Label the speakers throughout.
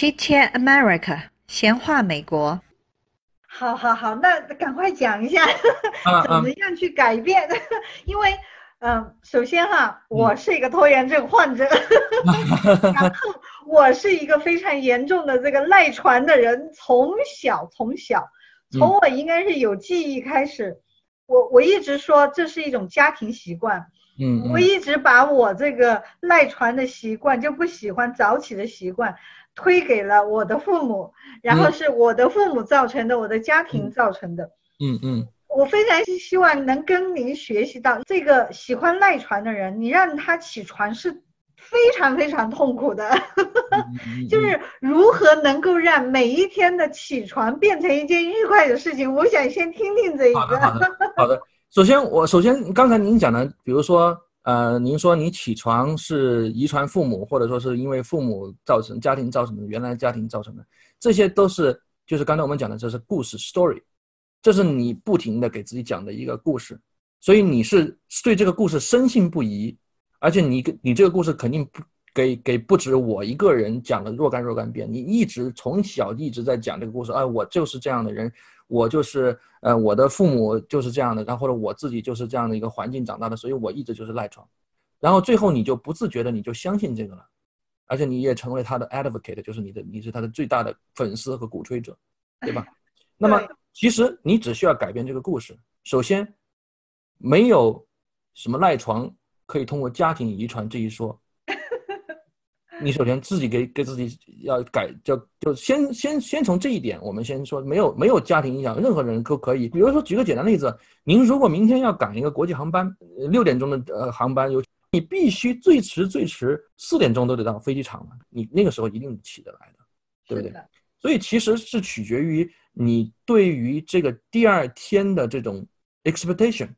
Speaker 1: Chit Chat America，闲话美国。
Speaker 2: 好好好，那赶快讲一下
Speaker 3: 啊
Speaker 2: 怎么样去改变？因为，嗯、首先哈，我是一个拖延症患者，然后我是一个非常严重的这个赖床的人，从小从小，从我应该是有记忆开始，我我一直说这是一种家庭习惯，
Speaker 3: 嗯嗯。
Speaker 2: 我一直把我这个赖床的习惯，就不喜欢早起的习惯，推给了我的父母，然后
Speaker 3: 嗯
Speaker 2: 是我的父母造成的，我的家庭造成的。
Speaker 3: 嗯嗯
Speaker 2: 我非常希望能跟您学习到，这个喜欢赖床的人，你让他起床是非常非常痛苦的，
Speaker 3: 嗯，
Speaker 2: 就是如何能够让每一天的起床变成一件愉快的事情。我想先听听这一
Speaker 3: 好的好
Speaker 2: 个。
Speaker 3: 的好的。首先我首先刚才您讲的，比如说呃，您说你起床是遗传父母，或者说是因为父母造成家庭造成的，原来家庭造成的，这些都是就是刚才我们讲的，这是故事 story，这是你不停的给自己讲的一个故事，所以你是对这个故事深信不疑，而且你你这个故事肯定不给给不止我一个人讲了若干若干遍，你一直从小一直在讲这个故事，哎，我就是这样的人，我就是呃我的父母就是这样的，然后或者我自己就是这样的一个环境长大的，所以我一直就是赖床，然后最后你就不自觉的你就相信这个了，而且你也成为他的 advocate，就是你的你是他的最大的粉丝和鼓吹者，对吧？那么其实你只需要改变这个故事。首先，没有什么赖床可以通过家庭遗传这一说。你首先自己给给自己要改，就就先先先从这一点，我们先说没有没有家庭影响，任何人都可以。比如说举个简单例子，您如果明天要赶一个国际航班，呃六点钟的呃航班，有你必须最迟最迟四点钟都得到飞机场了，你那个时候一定起得来的，对不对？所以其实是取决于你对于这个第二天的这种 expectation。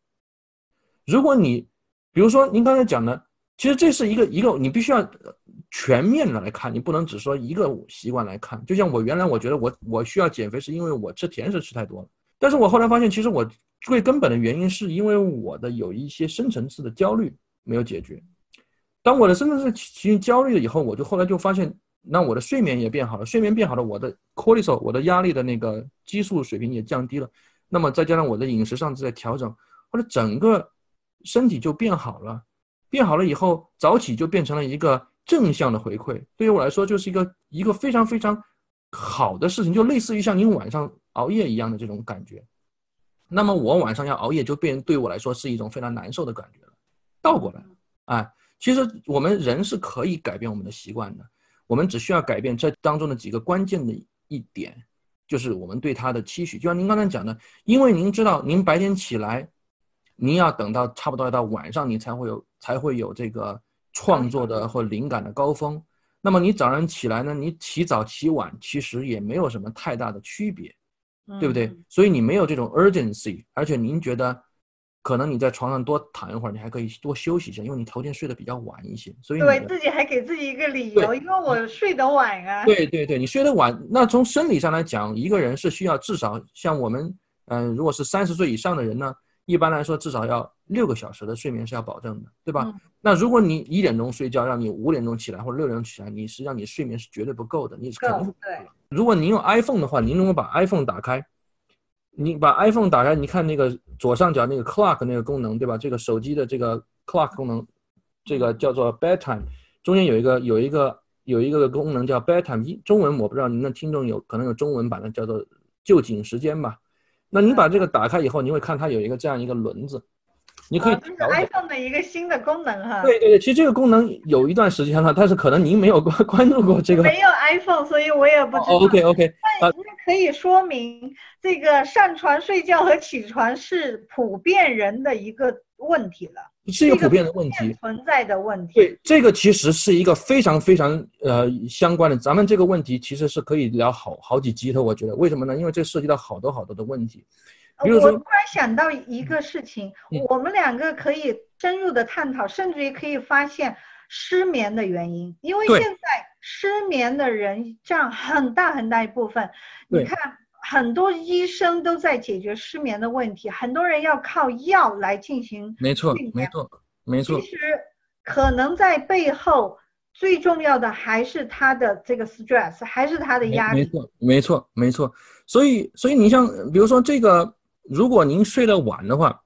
Speaker 3: 如果你，比如说您刚才讲的，其实这是一个一个你必须要呃全面的来看，你不能只说一个习惯来看。就像我原来我觉得我我需要减肥，是因为我吃甜食吃太多了，但是我后来发现，其实我最根本的原因是因为我的有一些深层次的焦虑没有解决。当我的深层次情绪焦虑了以后，我就后来就发现，那我的睡眠也变好了，睡眠变好了，我的 cortisol 我的压力的那个激素水平也降低了，那么再加上我的饮食上在调整，或者整个身体就变好了，变好了以后，早起就变成了一个正向的回馈，对于我来说就是一个一个非常非常好的事情，就类似于像您晚上熬夜一样的这种感觉。那么我晚上要熬夜，就变对我来说是一种非常难受的感觉了。倒过来，哎，其实我们人是可以改变我们的习惯的，我们只需要改变这当中的几个关键的一点，就是我们对它的期许。就像您刚才讲的，因为您知道，您白天起来，您要等到差不多要到晚上，你才会有才会有这个创作的或灵感的高峰。那么你早上起来呢，你起早起晚其实也没有什么太大的区别。对不对
Speaker 2: 嗯？
Speaker 3: 所以你没有这种 urgency，而且您觉得可能你在床上多躺一会儿，你还可以多休息一下，因为你头天睡得比较晚一些，所以
Speaker 2: 对自己还给自己一个理由，因为我睡得晚啊。
Speaker 3: 对对对，你睡得晚，那从生理上来讲，一个人是需要至少像我们，嗯、如果是三十岁以上的人呢，一般来说至少要六个小时的睡眠是要保证的，对吧？
Speaker 2: 嗯
Speaker 3: 那如果你一点钟睡觉，让你五点钟起来或者六点钟起来，你实际上你睡眠是绝对不够的，你是肯定是
Speaker 2: 够对。
Speaker 3: 如果您用 iPhone 的话，您如果把 iPhone 打开，你把 iPhone 打开，你看那个左上角那个 clock 那个功能，对吧？这个手机的这个 clock 功能，这个叫做 bedtime，中间有一个有一个有一个功能叫 bedtime，一中文我不知道您的听众有可能有中文版的，叫做就寝时间吧。那你把这个打开以后，你会看它有一个这样一个轮子，你可以
Speaker 2: 哦这是。iPhone 的一个新的功能哈。
Speaker 3: 对对对，其实这个功能有一段时间了，但是可能您没有关 关注过这个。
Speaker 2: 没有 iPhone，所以我也不知道。
Speaker 3: OK OK，
Speaker 2: 那那可以说明，这个上床睡觉和起床是普遍人的一个问题了，
Speaker 3: 是一个普遍的问题。
Speaker 2: 存在的问题。
Speaker 3: 对，这个其实是一个非常非常呃相关的，咱们这个问题其实是可以聊好好几集的。我觉得为什么呢？因为这涉及到好多好多的问题。比如说
Speaker 2: 我突然想到一个事情，
Speaker 3: 嗯
Speaker 2: 我们两个可以深入的探讨，甚至于可以发现失眠的原因，因为现在失眠的人占很大很大一部分。你看，很多医生都在解决失眠的问题，很多人要靠药来进行
Speaker 3: 没错没错，没错
Speaker 2: 其。实可能在背后最重要的还是他的这个 stress，还是他的压力。
Speaker 3: 没错，没错，没错。所以，所以你像比如说这个，如果您睡得晚的话，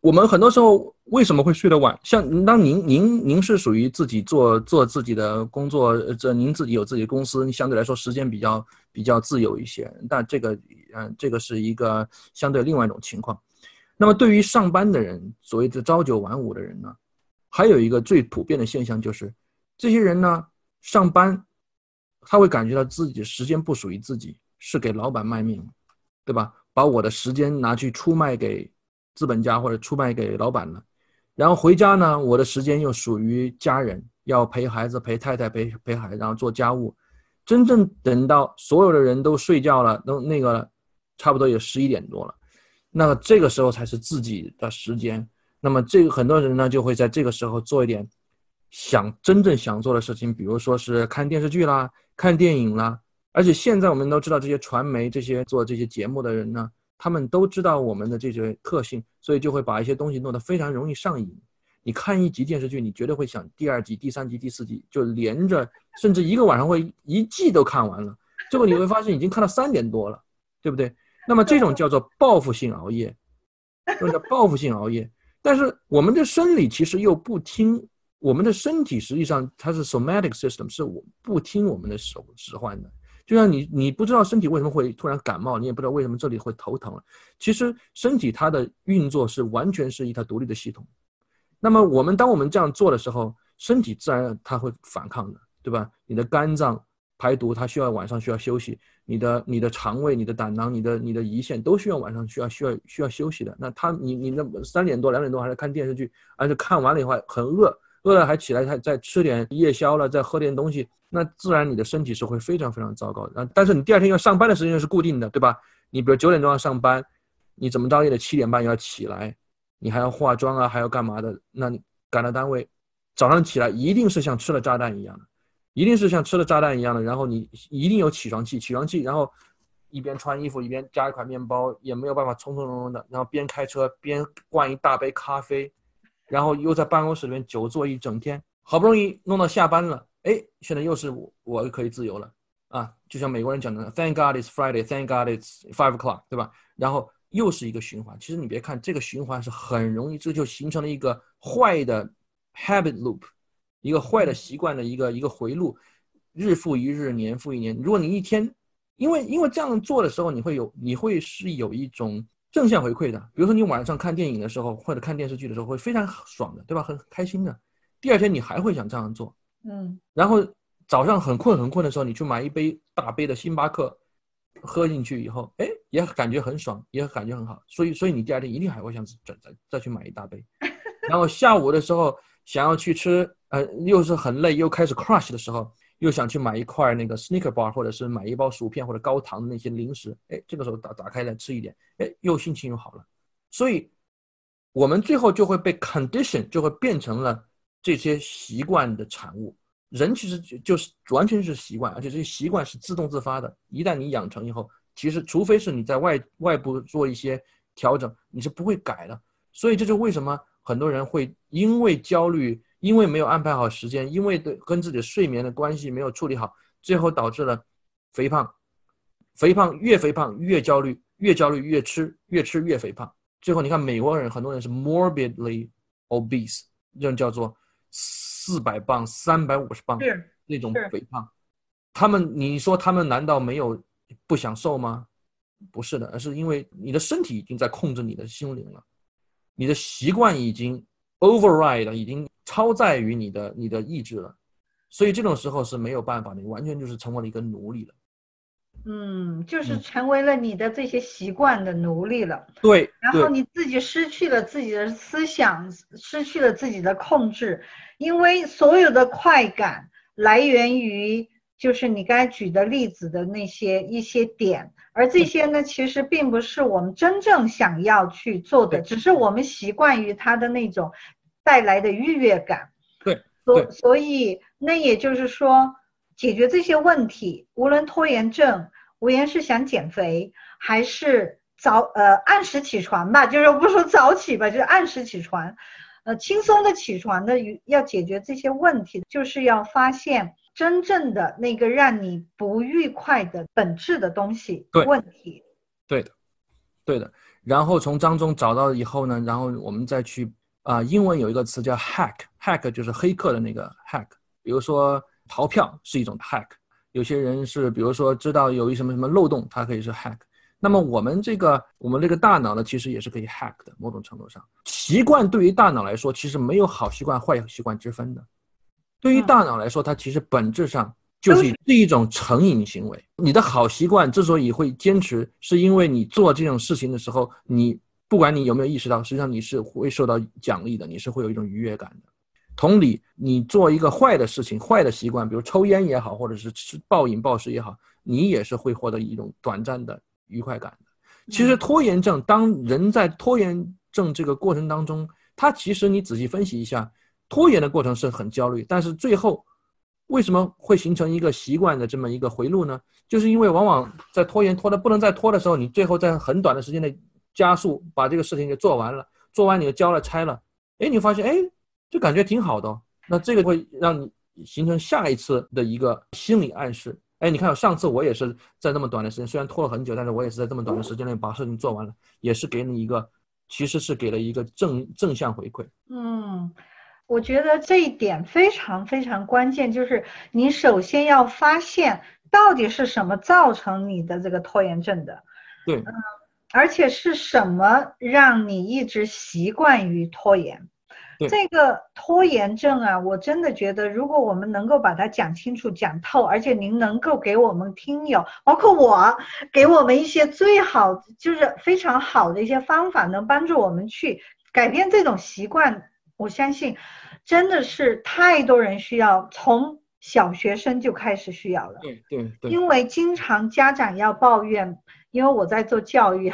Speaker 3: 我们很多时候为什么会睡得晚？像当您您您是属于自己做做自己的工作，这您自己有自己的公司，相对来说时间比较比较自由一些。但这个，嗯，这个是一个相对另外一种情况。那么对于上班的人，所谓的朝九晚五的人呢，还有一个最普遍的现象就是，这些人呢上班，他会感觉到自己的时间不属于自己，是给老板卖命，对吧？把我的时间拿去出卖给。资本家或者出卖给老板了，然后回家呢，我的时间又属于家人，要陪孩子、陪太太、陪陪孩，然后做家务。真正等到所有的人都睡觉了，都那个了差不多也十一点多了，那么这个时候才是自己的时间。那么这个很多人呢，就会在这个时候做一点想真正想做的事情，比如说是看电视剧啦、看电影啦。而且现在我们都知道，这些传媒、这些做这些节目的人呢。他们都知道我们的这些特性，所以就会把一些东西弄得非常容易上瘾。你看一集电视剧，你绝对会想第二集、第三集、第四集，就连着，甚至一个晚上会一季都看完了。最后你会发现已经看到三点多了，对不对？那么这种叫做报复性熬夜，叫报复性熬夜。但是我们的生理其实又不听，我们的身体实际上它是 somatic system，是我不听我们的手使唤的。就像你，你不知道身体为什么会突然感冒，你也不知道为什么这里会头疼了。其实身体它的运作是完全是一套独立的系统。那么我们当我们这样做的时候，身体自然它会反抗的，对吧？你的肝脏排毒，它需要晚上需要休息；你的你的肠胃、你的胆囊、你的你的胰腺都需要晚上需要需要需要休息的。那他你你那三点多两点多还在看电视剧，而且看完了以后很饿，饿了还起来还再吃点夜宵了，再喝点东西。那自然你的身体是会非常非常糟糕的，但是你第二天要上班的时间是固定的，对吧？你比如九点钟要上班，你怎么着也得七点半要起来，你还要化妆啊，还要干嘛的？那你赶到单位，早上起来一定是像吃了炸弹一样的，一定是像吃了炸弹一样的，然后你一定有起床气，起床气，然后一边穿衣服一边加一块面包，也没有办法从从容容的，然后边开车边灌一大杯咖啡，然后又在办公室里面久坐一整天，好不容易弄到下班了。哎，现在又是我，我可以自由了啊！就像美国人讲的，Thank God it's Friday, Thank God it's five o'clock，对吧？然后又是一个循环。其实你别看这个循环是很容易，这就形成了一个坏的 habit loop，一个坏的习惯的一个一个回路，日复一日，年复一年。如果你一天，因为因为这样做的时候，你会有你会是有一种正向回馈的。比如说你晚上看电影的时候，或者看电视剧的时候，会非常爽的，对吧？很开心的。第二天你还会想这样做。
Speaker 2: 嗯，
Speaker 3: 然后早上很困很困的时候，你去买一杯大杯的星巴克，喝进去以后，哎，也感觉很爽，也感觉很好。所以，所以你第二天一定还会想再再再去买一大杯。然后下午的时候想要去吃，呃，又是很累，又开始 crush 的时候，又想去买一块那个 Snicker bar，或者是买一包薯片或者高糖的那些零食。哎，这个时候打打开来吃一点，哎，又心情又好了。所以，我们最后就会被 condition，就会变成了。这些习惯的产物，人其实就就是完全是习惯，而且这些习惯是自动自发的。一旦你养成以后，其实除非是你在外外部做一些调整，你是不会改的。所以这就为什么很多人会因为焦虑，因为没有安排好时间，因为对跟自己的睡眠的关系没有处理好，最后导致了肥胖。肥胖越肥胖越焦虑，越焦虑越吃，越吃越肥胖。最后你看美国人很多人是 morbidly obese，这种叫做。四百磅、三百五十磅那种肥胖，他们你说他们难道没有不想瘦吗？不是的，而是因为你的身体已经在控制你的心灵了，你的习惯已经 override，已经超载于你的你的意志了，所以这种时候是没有办法的，你完全就是成为了一个奴隶了。
Speaker 2: 嗯，就是成为了你的这些习惯的奴隶了。
Speaker 3: 对，
Speaker 2: 然后你自己失去了自己的思想，失去了自己的控制，因为所有的快感来源于就是你刚才举的例子的那些一些点，而这些呢，其实并不是我们真正想要去做的，只是我们习惯于它的那种带来的愉悦感。
Speaker 3: 对，
Speaker 2: 所所以那也就是说。解决这些问题，无论拖延症，无论是想减肥，还是早呃按时起床吧，就是不说早起吧，就是按时起床，呃，轻松的起床的，要解决这些问题，就是要发现真正的那个让你不愉快的本质的东西问题。
Speaker 3: 对的，对的。然后从当中找到以后呢，然后我们再去啊，英文有一个词叫 hack，hack 就是黑客的那个 hack。比如说逃票是一种 hack，有些人是比如说知道有一什么什么漏洞，它可以是 hack。那么我们这个我们这个大脑呢，其实也是可以 hack 的。某种程度上，习惯对于大脑来说，其实没有好习惯坏习惯之分的。对于大脑来说，它其实本质上就是是一种成瘾行为。你的好习惯之所以会坚持，是因为你做这种事情的时候，你不管你有没有意识到，实际上你是会受到奖励的，你是会有一种愉悦感的。同理，你做一个坏的事情、坏的习惯，比如抽烟也好，或者是吃暴饮暴食也好，你也是会获得一种短暂的。愉快感的，其实拖延症，当人在拖延症这个过程当中，他其实你仔细分析一下，拖延的过程是很焦虑，但是最后为什么会形成一个习惯的这么一个回路呢？就是因为往往在拖延拖的不能再拖的时候，你最后在很短的时间内加速把这个事情给做完了，做完你就交了差了，哎，你发现哎，就感觉挺好的，那这个会让你形成下一次的一个心理暗示。哎，你看，上次我也是在那么短的时间，虽然拖了很久，但是我也是在这么短的时间内把事情做完了，也是给你一个，其实是给了一个正正向回馈。
Speaker 2: 嗯，我觉得这一点非常非常关键，就是你首先要发现到底是什么造成你的这个拖延症的。
Speaker 3: 对，嗯，
Speaker 2: 而且是什么让你一直习惯于拖延？这个拖延症啊，我真的觉得，如果我们能够把它讲清楚、讲透，而且您能够给我们听友，包括我，给我们一些最好，就是非常好的一些方法，能帮助我们去改变这种习惯。我相信，真的是太多人需要，从小学生就开始需要了。
Speaker 3: 对对对。
Speaker 2: 因为经常家长要抱怨，因为我在做教育，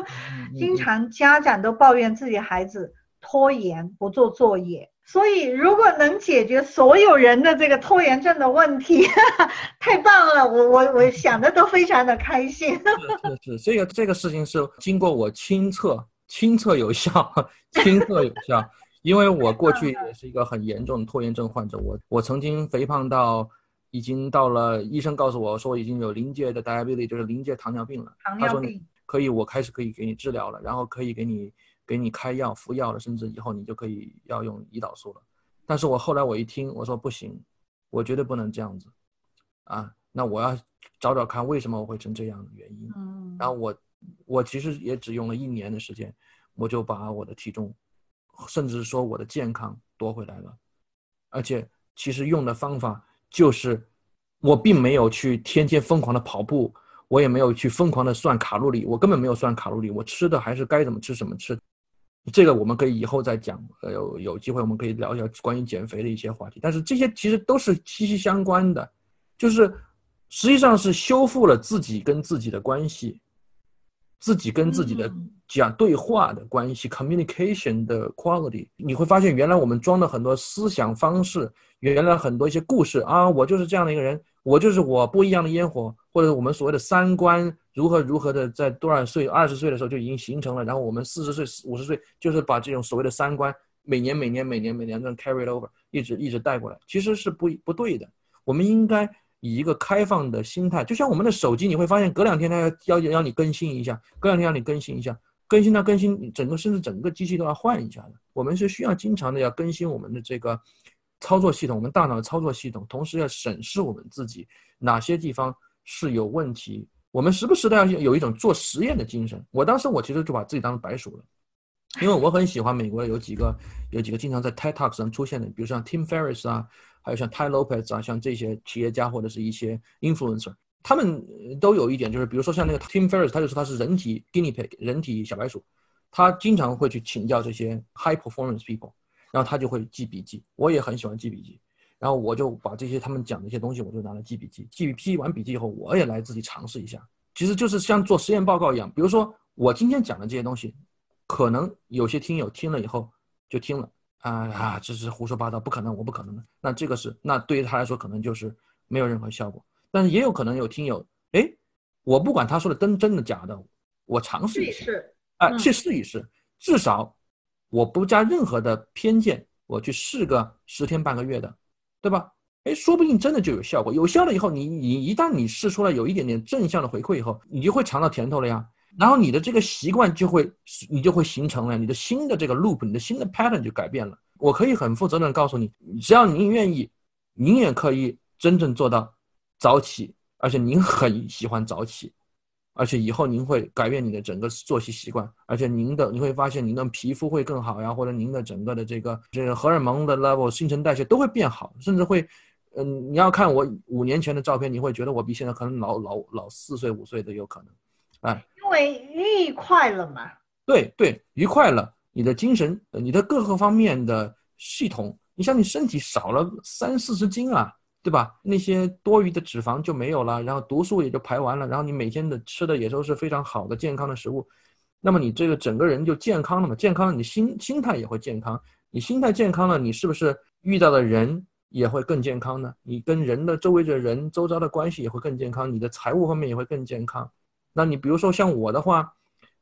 Speaker 2: 经常家长都抱怨自己孩子。拖延不做作业，所以如果能解决所有人的这个拖延症的问题，太棒了！我我我想的都非常的开心。
Speaker 3: 是是，这个这个事情是经过我亲测，亲测有效，亲测有效。因为我过去也是一个很严重的拖延症患者，我我曾经肥胖到已经到了，医生告诉我说已经有临界的 diabetes，就是临界糖尿病了。
Speaker 2: 糖尿病
Speaker 3: 可以，我开始可以给你治疗了，然后可以给你。给你开药服药了，甚至以后你就可以要用胰岛素了。但是我后来我一听，我说不行，我绝对不能这样子，啊，那我要找找看为什么我会成这样的原因。嗯，然后我我其实也只用了一年的时间，我就把我的体重，甚至说我的健康夺回来了。而且其实用的方法就是，我并没有去天天疯狂的跑步，我也没有去疯狂的算卡路里，我根本没有算卡路里，我吃的还是该怎么吃怎么吃。这个我们可以以后再讲，呃，有有机会我们可以聊一聊关于减肥的一些话题。但是这些其实都是息息相关的，就是实际上是修复了自己跟自己的关系，自己跟自己的讲对话的关系，communication 的 quality。你会发现，原来我们装的很多思想方式，原来很多一些故事啊，我就是这样的一个人，我就是我不一样的烟火，或者我们所谓的三观。如何如何的在多少岁二十岁的时候就已经形成了，然后我们四十岁五十岁就是把这种所谓的三观每年每年每年每年这样 carry over 一直一直带过来，其实是不不对的。我们应该以一个开放的心态，就像我们的手机，你会发现隔两天它要要要你更新一下，隔两天让你更新一下，更新它更新整个甚至整个机器都要换一下的。我们是需要经常的要更新我们的这个操作系统，我们大脑的操作系统，同时要审视我们自己哪些地方是有问题。我们时不时的要有一种做实验的精神。我当时我其实就把自己当成白鼠了，因为我很喜欢美国有几个有几个经常在 TED Talk 上出现的，比如像 Tim Ferriss 啊，还有像 Ty Lopez 啊，像这些企业家或者是一些 influencer，他们都有一点就是，比如说像那个 Tim Ferriss，他就说他是人体 guinea pig，人体小白鼠，他经常会去请教这些 high performance people，然后他就会记笔记。我也很喜欢记笔记。然后我就把这些他们讲的一些东西，我就拿来记笔记。记记完笔记以后，我也来自己尝试一下。其实就是像做实验报告一样。比如说我今天讲的这些东西，可能有些听友听了以后就听了啊啊，这是胡说八道，不可能，我不可能的。那这个是，那对于他来说可能就是没有任何效果。但是也有可能有听友，哎，我不管他说的真真的假的，我尝试一
Speaker 2: 试，
Speaker 3: 啊，去试一试，至少我不加任何的偏见，我去试个十天半个月的，对吧？哎，说不定真的就有效果。有效了以后，你你一旦你试出来有一点点正向的回馈以后，你就会尝到甜头了呀。然后你的这个习惯就会你就会形成了，你的新的这个 loop，你的新的 pattern 就改变了。我可以很负责任的告诉你，只要您愿意，您也可以真正做到早起，而且您很喜欢早起。而且以后您会改变你的整个作息习惯，而且您的你会发现您的皮肤会更好呀，或者您的整个的这个这个荷尔蒙的 level、新陈代谢都会变好，甚至会，嗯，你要看我五年前的照片，你会觉得我比现在可能老老老四岁五岁都有可能，哎，
Speaker 2: 为愉快了嘛。
Speaker 3: 对对，愉快了，你的精神、你的各个方面的系统，你像你身体少了三四十斤啊。对吧？那些多余的脂肪就没有了，然后毒素也就排完了，然后你每天的吃的也都是非常好的健康的食物，那么你这个整个人就健康了嘛？健康了，你心心态也会健康。你心态健康了，你是不是遇到的人也会更健康呢？你跟人的周围的人、周遭的关系也会更健康，你的财务方面也会更健康。那你比如说像我的话，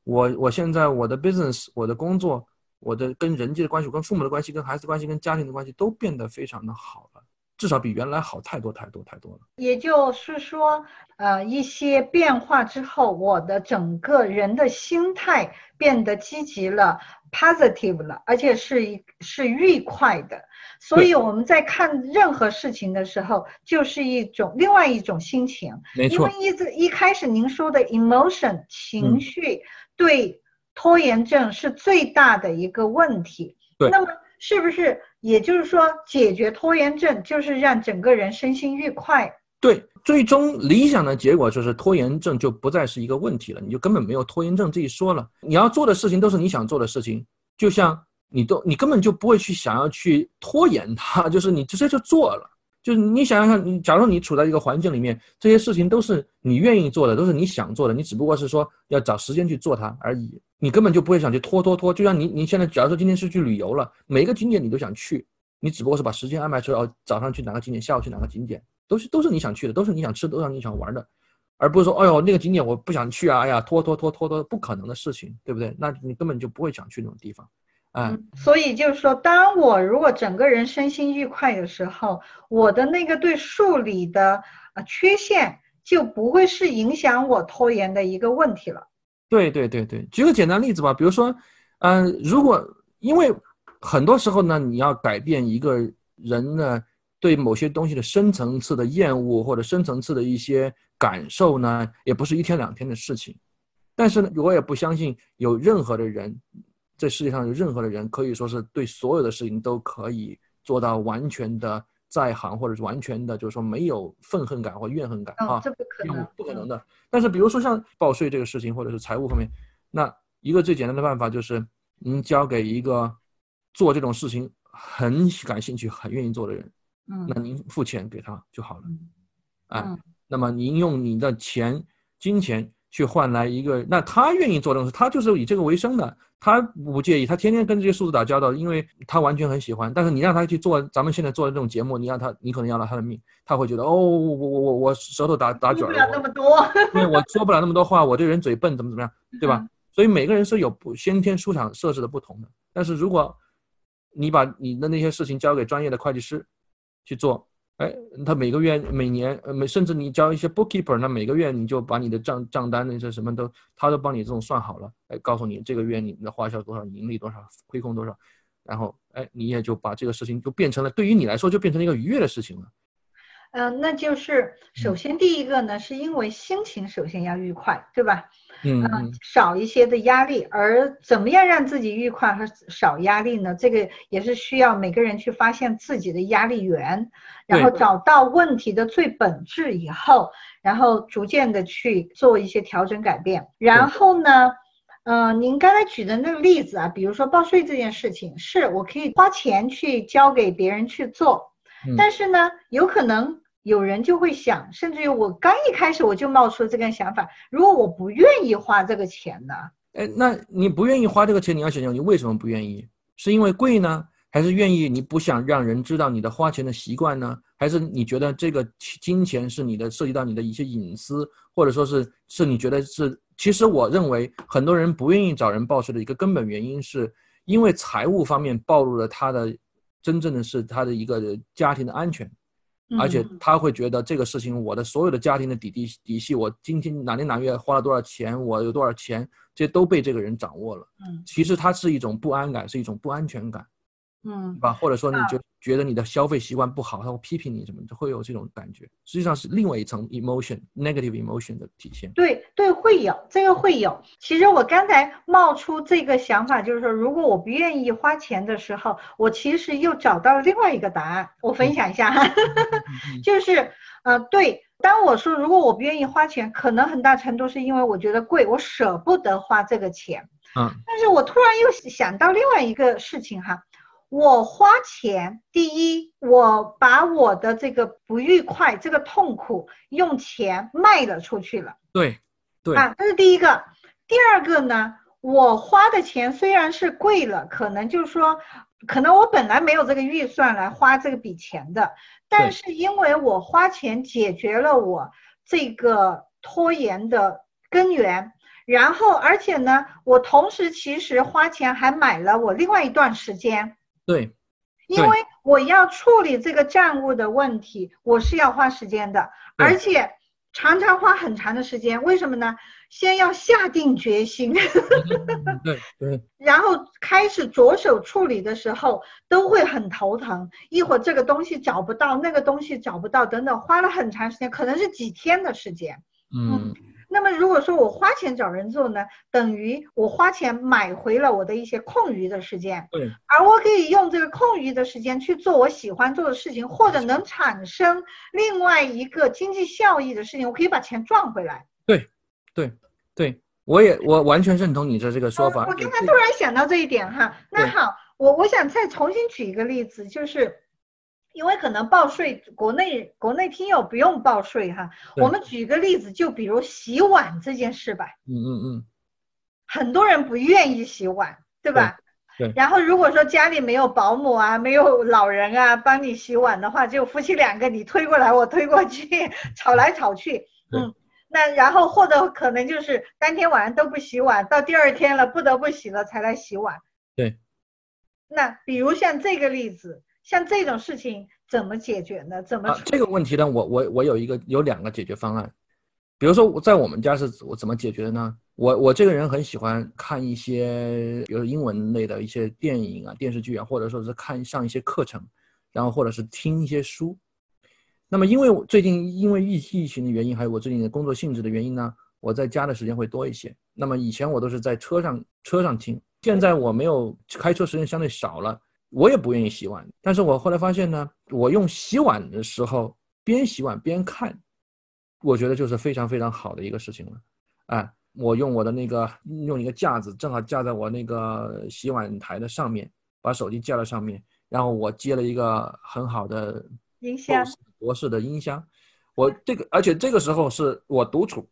Speaker 3: 我我现在我的 business、我的工作、我的跟人际的关系、跟父母的关系、跟孩子关系、跟家庭的关系都变得非常的好了。至少比原来好太多太多太多了。
Speaker 2: 也就是说，呃，一些变化之后，我的整个人的心态变得积极了，positive 了，而且是是愉快的。所以我们在看任何事情的时候，就是一种另外一种心情。
Speaker 3: 没错。
Speaker 2: 因为一直一开始您说的 emotion 情绪对拖延症是最大的一个问题。
Speaker 3: 对。
Speaker 2: 那么是不是？也就是说，解决拖延症就是让整个人身心愉快。
Speaker 3: 对，最终理想的结果就是拖延症就不再是一个问题了，你就根本没有拖延症这一说了。你要做的事情都是你想做的事情，就像你都你根本就不会去想要去拖延它，就是你直接就做了。就是你想想看，你假如你处在一个环境里面，这些事情都是你愿意做的，都是你想做的，你只不过是说要找时间去做它而已。你根本就不会想去拖拖拖。就像你你现在，假如说今天是去旅游了，每一个景点你都想去，你只不过是把时间安排出来，哦，早上去哪个景点，下午去哪个景点，都是都是你想去的，都是你想吃，都是你想玩的，而不是说，哎呦，那个景点我不想去啊，哎呀，拖拖拖拖拖，不可能的事情，对不对？那你根本就不会想去那种地方。嗯，
Speaker 2: 所以就是说，当我如果整个人身心愉快的时候，我的那个对数理的啊缺陷就不会是影响我拖延的一个问题了。
Speaker 3: 对对对对，举个简单例子吧，比如说，嗯，如果因为很多时候呢，你要改变一个人呢对某些东西的深层次的厌恶或者深层次的一些感受呢，也不是一天两天的事情。但是呢，我也不相信有任何的人。这世界上有任何的人可以说是对所有的事情都可以做到完全的在行，或者是完全的，就是说没有愤恨感或怨恨感啊，
Speaker 2: 这不可能，
Speaker 3: 不可能的。但是比如说像报税这个事情，或者是财务方面，那一个最简单的办法就是您交给一个做这种事情很感兴趣、很愿意做的人，
Speaker 2: 嗯，
Speaker 3: 那您付钱给他就好了，哎，那么您用你的钱、金钱去换来一个，那他愿意做这种事，他就是以这个为生的。他不介意，他天天跟这些数字打交道，因为他完全很喜欢。但是你让他去做咱们现在做的这种节目，你让他，你可能要了他的命，他会觉得哦，我我我我我舌头打打卷
Speaker 2: 不了那么多，
Speaker 3: 对，我说不了那么多话，我这人嘴笨，怎么怎么样，对吧？所以每个人是有不先天出场设置的不同的。但是如果你把你的那些事情交给专业的会计师去做。哎，他每个月、每年，呃，每甚至你交一些 bookkeeper，那每个月你就把你的账账单那些什么都，他都帮你这种算好了，哎，告诉你这个月你的花销多少，盈利多少，亏空多少，然后，哎，你也就把这个事情就变成了，对于你来说就变成了一个愉悦的事情了。
Speaker 2: 嗯，那就是首先第一个呢，是因为心情首先要愉快，对吧？
Speaker 3: 嗯，
Speaker 2: 少一些的压力，而怎么样让自己愉快和少压力呢？这个也是需要每个人去发现自己的压力源，然后找到问题的最本质以后，然后逐渐的去做一些调整改变。然后呢，嗯，您刚才举的那个例子啊，比如说报税这件事情，是我可以花钱去交给别人去做，但是呢，有可能。有人就会想，甚至于我刚一开始我就冒出了这个想法：如果我不愿意花这个钱呢？
Speaker 3: 哎，那你不愿意花这个钱，你要想想你为什么不愿意？是因为贵呢，还是愿意你不想让人知道你的花钱的习惯呢？还是你觉得这个金钱是你的涉及到你的一些隐私，或者说是是你觉得是？其实我认为很多人不愿意找人报税的一个根本原因是因为财务方面暴露了他的真正的是他的一个家庭的安全，而且
Speaker 2: 嗯
Speaker 3: 他会觉得这个事情我的所有的家庭的底底底细，我今天哪年哪月花了多少钱，我有多少钱，这些都被这个人掌握了。
Speaker 2: 嗯
Speaker 3: 其实它是一种不安感，是一种不安全感，
Speaker 2: 嗯
Speaker 3: 对吧？或者说你
Speaker 2: 啊
Speaker 3: 就觉得你的消费习惯不好，他会批评你什么，就会有这种感觉。实际上是另外一层 emotion negative emotion 的体现。
Speaker 2: 对对，会有这个会有。其实我刚才冒出这个想法，就是说，如果我不愿意花钱的时候，我其实又找到了另外一个答案，我分享一下哈，
Speaker 3: 嗯
Speaker 2: 就是呃，对，当我说如果我不愿意花钱，可能很大程度是因为我觉得贵，我舍不得花这个钱。
Speaker 3: 嗯
Speaker 2: 但是我突然又想到另外一个事情哈，我花钱，第一，我把我的这个不愉快、这个痛苦用钱卖了出去了。
Speaker 3: 对对
Speaker 2: 啊，这是第一个。第二个呢，我花的钱虽然是贵了，可能就是说，可能我本来没有这个预算来花这个笔钱的，但是因为我花钱解决了我这个拖延的根源，然后而且呢，我同时其实花钱还买了我另外一段时间。
Speaker 3: 对对
Speaker 2: 因为我要处理这个账务的问题，我是要花时间的，而且常常花很长的时间。为什么呢？先要下定决心，
Speaker 3: 对对
Speaker 2: 然后开始着手处理的时候，都会很头疼。一会儿这个东西找不到，那个东西找不到，等等，花了很长时间，可能是几天的时间。
Speaker 3: 嗯
Speaker 2: 那么如果说我花钱找人做呢，等于我花钱买回了我的一些空余的时间。
Speaker 3: 对
Speaker 2: 而我可以用这个空余的时间去做我喜欢做的事情，或者能产生另外一个经济效益的事情，我可以把钱赚回来。
Speaker 3: 对对，对我也我完全认同你的这个说法。
Speaker 2: 呃我刚才突然想到这一点哈，那好，我我想再重新举一个例子，就是。因为可能报税，国内国内听友不用报税哈。我们举个例子，就比如洗碗这件事吧。
Speaker 3: 嗯嗯嗯，
Speaker 2: 很多人不愿意洗碗，对吧？
Speaker 3: 对对
Speaker 2: 然后如果说家里没有保姆啊，没有老人啊帮你洗碗的话，就夫妻两个，你推过来我推过去，吵来吵去。
Speaker 3: 对
Speaker 2: 嗯，那然后或者可能就是当天晚上都不洗碗，到第二天了不得不洗了才来洗碗。
Speaker 3: 对。
Speaker 2: 那比如像这个例子，像这种事情怎么解决呢？怎么
Speaker 3: 啊，这个问题呢，我我我有一个有两个解决方案。比如说我在我们家是我怎么解决的呢？我我这个人很喜欢看一些，比如说英文类的一些电影啊、电视剧啊，或者说是看上一些课程，然后或者是听一些书。那么因为我最近因为疫疫情的原因，还有我最近的工作性质的原因呢，我在家的时间会多一些。那么以前我都是在车上车上听，现在我没有开车时间相对少了，我也不愿意洗碗。但是我后来发现呢，我用洗碗的时候边洗碗边看，我觉得就是非常非常好的一个事情了。哎，我用我的那个用一个架子，正好架在我那个洗碗台的上面，把手机架在上面，然后我接了一个很好的
Speaker 2: 音箱？
Speaker 3: 博士的音箱，我这个，而且这个时候是我独处，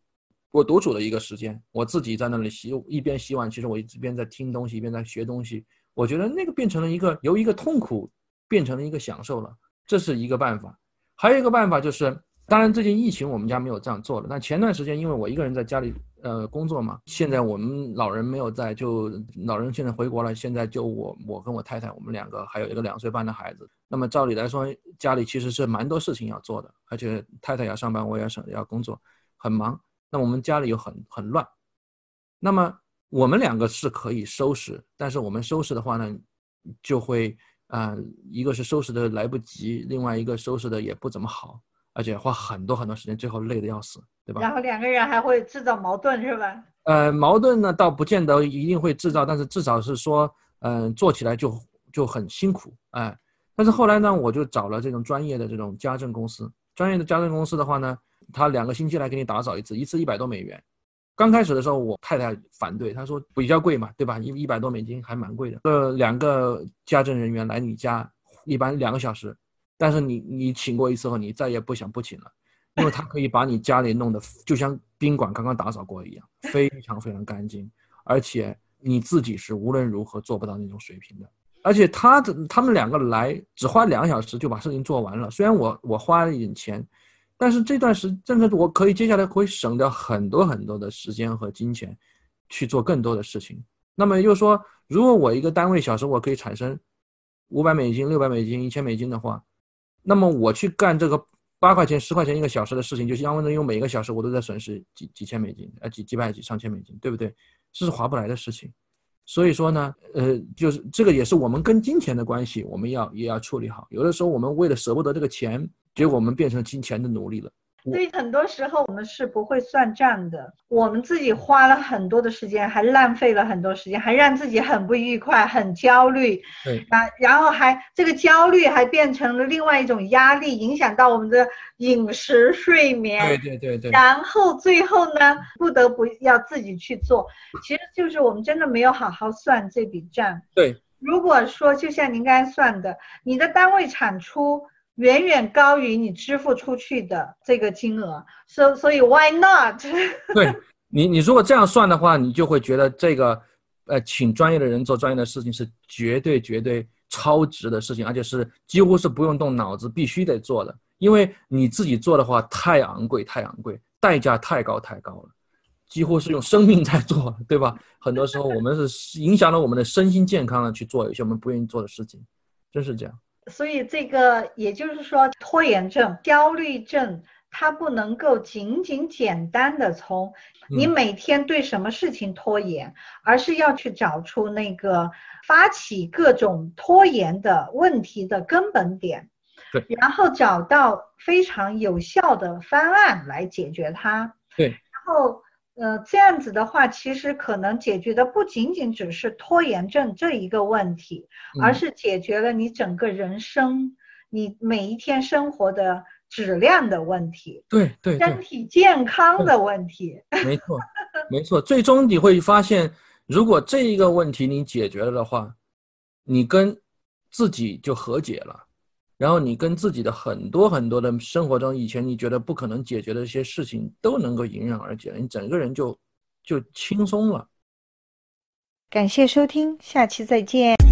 Speaker 3: 我独处的一个时间，我自己在那里洗，一边洗碗，其实我一边在听东西，一边在学东西。我觉得那个变成了一个由一个痛苦变成了一个享受了，这是一个办法。还有一个办法就是，当然最近疫情我们家没有这样做了。那前段时间因为我一个人在家里呃工作嘛，现在我们老人没有在，就老人现在回国了，现在就我我跟我太太我们两个，还有一个两岁半的孩子。那么照理来说，家里其实是蛮多事情要做的，而且太太要上班，我也要上要工作，很忙。那我们家里又很很乱，那么我们两个是可以收拾，但是我们收拾的话呢，就会啊、呃一个是收拾的来不及，另外一个收拾的也不怎么好，而且花很多很多时间，最后累得要死，对吧？
Speaker 2: 然后两个人还会制造矛盾，是吧？
Speaker 3: 呃，矛盾呢倒不见得一定会制造，但是至少是说，嗯、做起来就就很辛苦，哎。但是后来呢，我就找了这种专业的这种家政公司，专业的家政公司的话呢，他两个星期来给你打扫一次，一次一百多美元。刚开始的时候，我太太反对，她说比较贵嘛，对吧？一一百多美金还蛮贵的。呃，两个家政人员来你家，一般两个小时，但是你你请过一次后，你再也不想不请了，因为他可以把你家里弄得就像宾馆刚刚打扫过一样，非常非常干净，而且你自己是无论如何做不到那种水平的。而且他的他们两个来只花两个小时就把事情做完了，虽然我我花了一点钱，但是这段时真的我可以接下来会省掉很多很多的时间和金钱，去做更多的事情。那么又说，如果我一个单位小时我可以产生五百美金、六百美金、一千美金的话，那么我去干这个八块钱、十块钱一个小时的事情，就相当于用每一个小时我都在损失几几千美金，呃，几几百几上千美金，对不对？这是划不来的事情。所以说呢，呃，就是这个也是我们跟金钱的关系，我们要也要处理好。有的时候我们为了舍不得这个钱，结果我们变成金钱的奴隶了。
Speaker 2: 所以很多时候我们是不会算账的，我们自己花了很多的时间，还浪费了很多时间，还让自己很不愉快、很焦虑。
Speaker 3: 对
Speaker 2: 啊，然后还这个焦虑还变成了另外一种压力，影响到我们的饮食、睡眠。
Speaker 3: 对对对对。
Speaker 2: 然后最后呢，不得不要自己去做，其实就是我们真的没有好好算这笔账。
Speaker 3: 对，
Speaker 2: 如果说就像您刚才算的，你的单位产出。远远高于你支付出去的这个金额，所所以 why not？
Speaker 3: 对你，你如果这样算的话，你就会觉得这个，呃，请专业的人做专业的事情是绝对绝对超值的事情，而且是几乎是不用动脑子必须得做的，因为你自己做的话太昂贵太昂贵，代价太高太高了，几乎是用生命在做，对吧？很多时候我们是影响了我们的身心健康了去做一些我们不愿意做的事情，真是这样。
Speaker 2: 所以这个也就是说，拖延症、焦虑症，它不能够仅仅简单的从你每天对什么事情拖延，而是要去找出那个发起各种拖延的问题的根本点，
Speaker 3: 对，
Speaker 2: 然后找到非常有效的方案来解决它，
Speaker 3: 对，
Speaker 2: 然后。呃，这样子的话，其实可能解决的不仅仅只是拖延症这一个问题，而是解决了你整个人生、你每一天生活的质量的问题，
Speaker 3: 对对，
Speaker 2: 身体健康的问题。
Speaker 3: 没错，没错。最终你会发现，如果这一个问题你解决了的话，你跟自己就和解了。然后你跟自己的很多很多的生活中以前你觉得不可能解决的一些事情都能够迎刃而解，你整个人就就轻松了。
Speaker 1: 感谢收听，下期再见。